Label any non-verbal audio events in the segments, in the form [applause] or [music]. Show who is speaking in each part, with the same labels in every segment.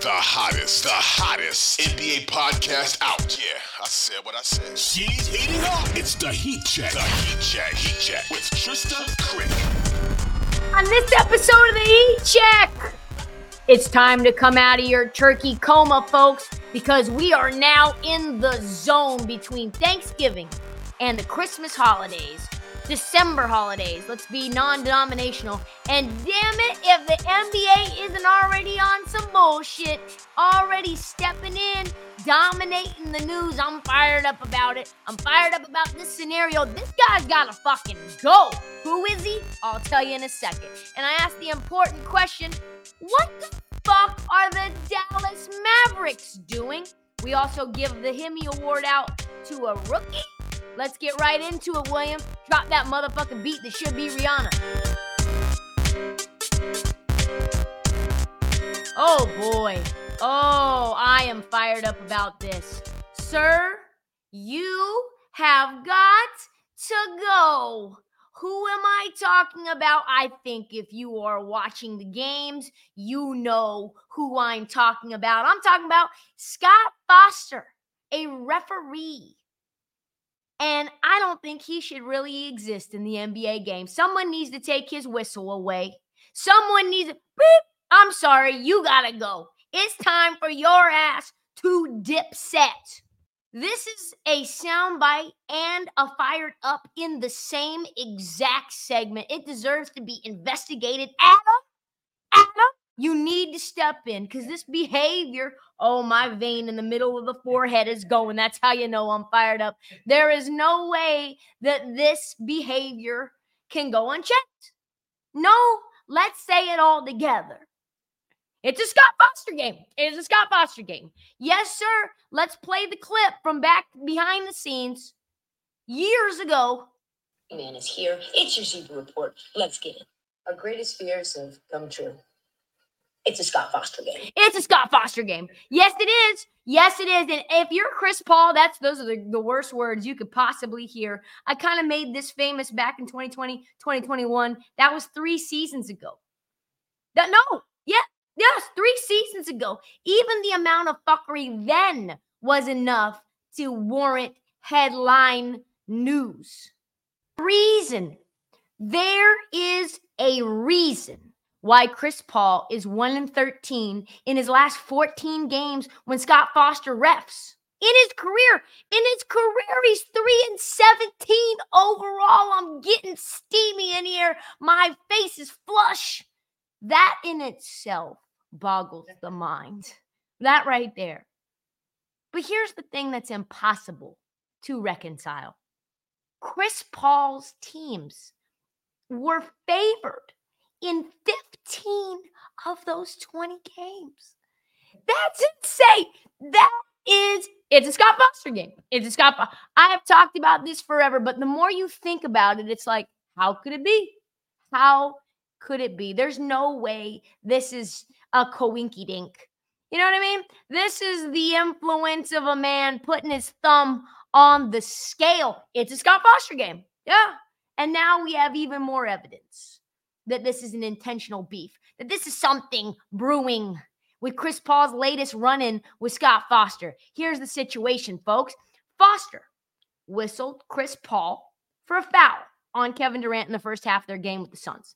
Speaker 1: the, hottest, the hottest NBA podcast out. Yeah, I said what I said.
Speaker 2: She's heating up.
Speaker 1: It's the Heat Check. The Heat Check. Heat Check with Trysta Krick.
Speaker 3: On this episode of the Heat Check, it's time to come out of your turkey coma, folks, because we are now in the zone between Thanksgiving and the Christmas holidays. December holidays. Let's be non denominational. And damn it, if the NBA isn't already bullshit, already stepping in, dominating the news, I'm fired up about it. I'm fired up about this scenario. This guy's gotta fucking go. Who is he? I'll tell you in a second. And I ask the important question what the fuck are the Dallas Mavericks doing? We also give the Hemi Award out to a rookie Let's get right into it, William. Drop that motherfucking beat that should be Rihanna. Oh boy. Oh, I am fired up about this. Sir, you have got to go. Who am I talking about? I think if you are watching the games, you know who I'm talking about. I'm talking about Scott Foster, a referee and I don't think he should really exist in the NBA game. Someone needs to take his whistle away. Someone needs to beep. I'm sorry, you gotta go. It's time for your ass to dip set. This is a soundbite and a fired up in the same exact segment. It deserves to be investigated. Adam, Adam, you need to step in because this behavior, oh, my vein in the middle of the forehead is going. That's how you know I'm fired up. There is no way that this behavior can go unchecked. No, let's say it all together. It's a Scott Foster game. It's a Scott Foster game. Yes, sir. Let's play the clip from back behind the scenes years ago.
Speaker 4: Man is here. It's your Zebra Report. Let's get it. Our greatest fears have come true. It's a Scott Foster game.
Speaker 3: It's a Scott Foster game. Yes, it is. Yes, it is. And if you're Chris Paul, that's those are the, the worst words you could possibly hear. I kind of made this famous back in 2020, 2021. That was three seasons ago. That no, yeah, yes, three seasons ago. Even the amount of fuckery then was enough to warrant headline news. Reason. There is a reason why Chris Paul is 1 and 13 in his last 14 games when Scott Foster refs. In his career, in his career, he's 3 and 17 overall. I'm getting steamy in here. My face is flush. That in itself boggles the mind. That right there. But here's the thing that's impossible to reconcile Chris Paul's teams were favored in 15 of those 20 games. That's insane. That is it's a Scott Foster game. It's a Scott. I have talked about this forever, but the more you think about it, it's like, how could it be? How could it be? There's no way this is a coinky dink. You know what I mean? This is the influence of a man putting his thumb on the scale. It's a Scott Foster game. Yeah. And now we have even more evidence that this is an intentional beef, that this is something brewing with Chris Paul's latest run in with Scott Foster. Here's the situation, folks Foster whistled Chris Paul for a foul on Kevin Durant in the first half of their game with the Suns.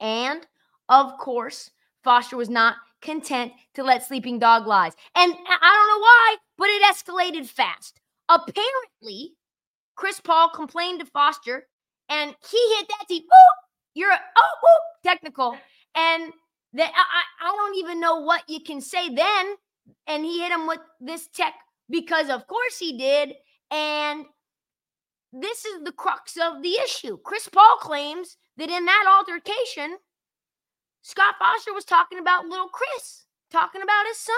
Speaker 3: And of course, Foster was not content to let sleeping dog lies. And I don't know why, but it escalated fast. Apparently, Chris Paul complained to Foster and he hit that deep. You're oh, oh technical. And that I, I don't even know what you can say then. And he hit him with this tech because of course he did. And this is the crux of the issue. Chris Paul claims that in that altercation, Scott Foster was talking about little Chris, talking about his son.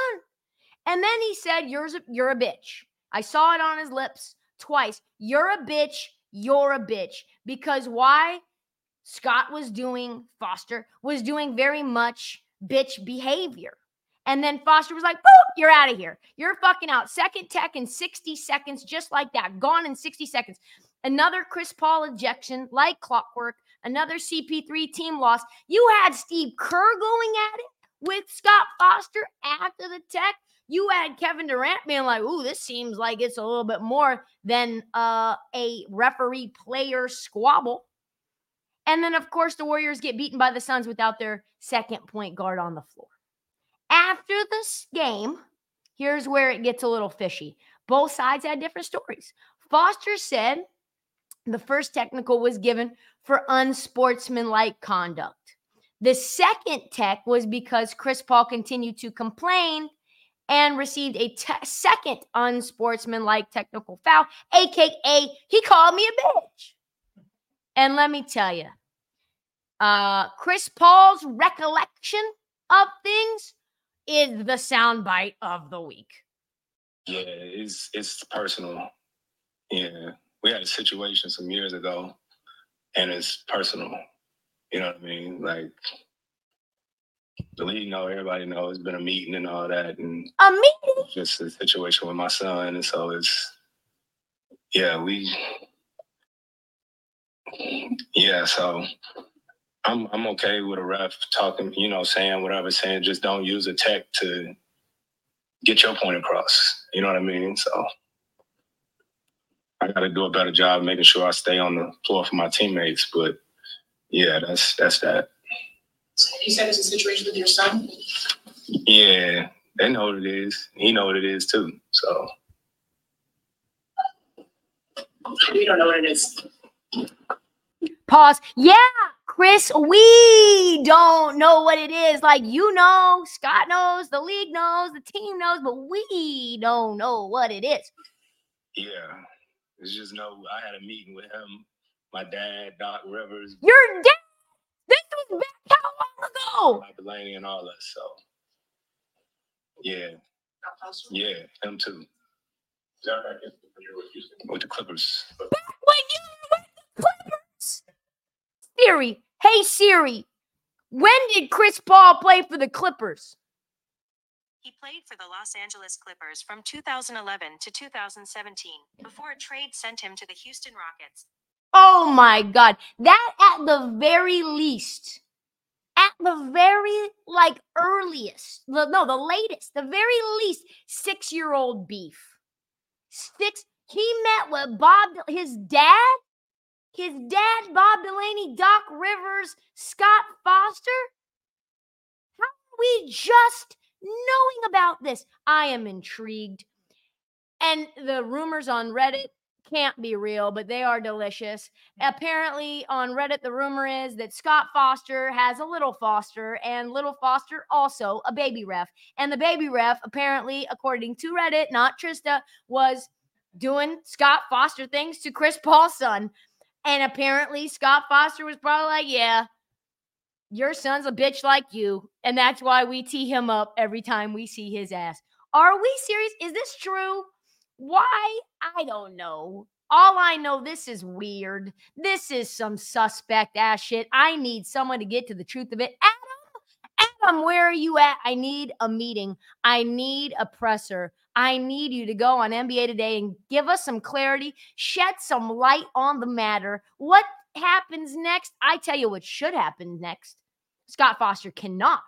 Speaker 3: And then he said, You're a, you're a bitch. I saw it on his lips twice. You're a bitch. You're a bitch. Because why? Scott was doing, Foster was doing very much bitch behavior. And then Foster was like, boop, you're out of here. You're fucking out. Second tech in 60 seconds, just like that. Gone in 60 seconds. Another Chris Paul ejection, like clockwork. Another CP3 team loss. You had Steve Kerr going at it with Scott Foster after the tech. You had Kevin Durant being like, ooh, this seems like it's a little bit more than uh, a referee player squabble. And then, of course, the Warriors get beaten by the Suns without their second point guard on the floor. After this game, here's where it gets a little fishy. Both sides had different stories. Foster said the first technical was given for unsportsmanlike conduct. The second tech was because Chris Paul continued to complain and received a te- second unsportsmanlike technical foul, aka he called me a bitch. And let me tell you, uh, Chris Paul's recollection of things is the soundbite of the week.
Speaker 2: Yeah, it's it's personal. Yeah, we had a situation some years ago, and it's personal. You know what I mean? Like the league know, everybody know it's been a meeting and all that, and
Speaker 3: A meeting?
Speaker 2: just a situation with my son, and so it's yeah, we yeah, so I'm I'm okay with a ref talking, you know, saying whatever, saying just don't use a tech to get your point across. You know what I mean? So I got to do a better job making sure I stay on the floor for my teammates. But yeah, that's that's that.
Speaker 5: You said it's a situation with your son.
Speaker 2: Yeah, they know what it is. He know what it is too. So
Speaker 5: We don't know what it is.
Speaker 3: Pause. Yeah, Chris, we don't know what it is. Like you know, Scott knows, the league knows, the team knows, but we don't know what it is.
Speaker 2: yeah, it's just no. I had a meeting with him, my dad, Doc Rivers,
Speaker 3: You're dead. This was back how long ago?
Speaker 2: Bob Delaney, and all that. So yeah, yeah, him too.
Speaker 1: Is that right? When you were with Houston?
Speaker 2: With the Clippers.
Speaker 3: Back when you were with the Clippers. Siri, hey Siri, when did Chris Paul play for the Clippers?
Speaker 6: He played for the Los Angeles Clippers from 2011 to 2017 before a trade sent him to the Houston Rockets.
Speaker 3: Oh my God. That at the very least, at the very like earliest, the- no, the latest, the very least six year old beef. Six, he met with Bob, his dad, his dad, Bob Delaney, Doc Rivers, Scott Foster. How we just knowing about this? I am intrigued. And the rumors on Reddit can't be real, but they are delicious. Mm. Apparently, on Reddit, the rumor is that Scott Foster has a little Foster, and little Foster also a baby ref. And the baby ref, apparently, according to Reddit, not Trysta, was doing Scott Foster things to Chris Paul's son. And apparently, Scott Foster was probably like, Yeah, your son's a bitch like you. And that's why we tee him up every time we see his ass. Are we serious? Is this true? Why? I don't know. All I know, this is weird. This is some suspect ass shit. I need someone to get to the truth of it. Adam, Adam, where are you at? I need a meeting. I need a presser. I need you to go on NBA Today and give us some clarity, shed some light on the matter. What happens next? I tell you what should happen next. Scott Foster cannot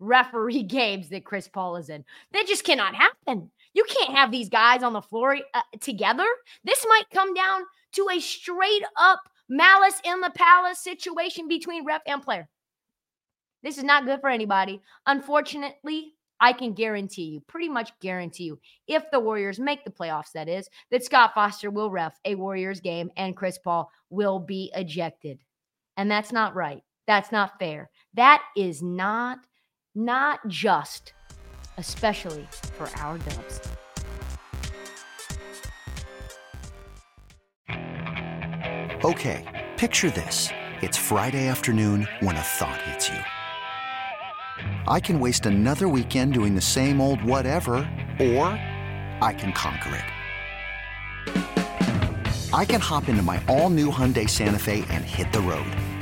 Speaker 3: referee [laughs] games that Chris Paul is in. That just cannot happen. You can't have these guys on the floor uh, together. This might come down to a straight up malice in the palace situation between ref and player. This is not good for anybody. Unfortunately, I can guarantee you, pretty much guarantee you, if the Warriors make the playoffs, that is, that Scott Foster will ref a Warriors game and Chris Paul will be ejected. And that's not right. That's not fair. That is not not just, especially for our dubs.
Speaker 7: Okay, picture this. It's Friday afternoon when a thought hits you. I can waste another weekend doing the same old whatever, or I can conquer it. I can hop into my all new Hyundai Santa Fe and hit the road.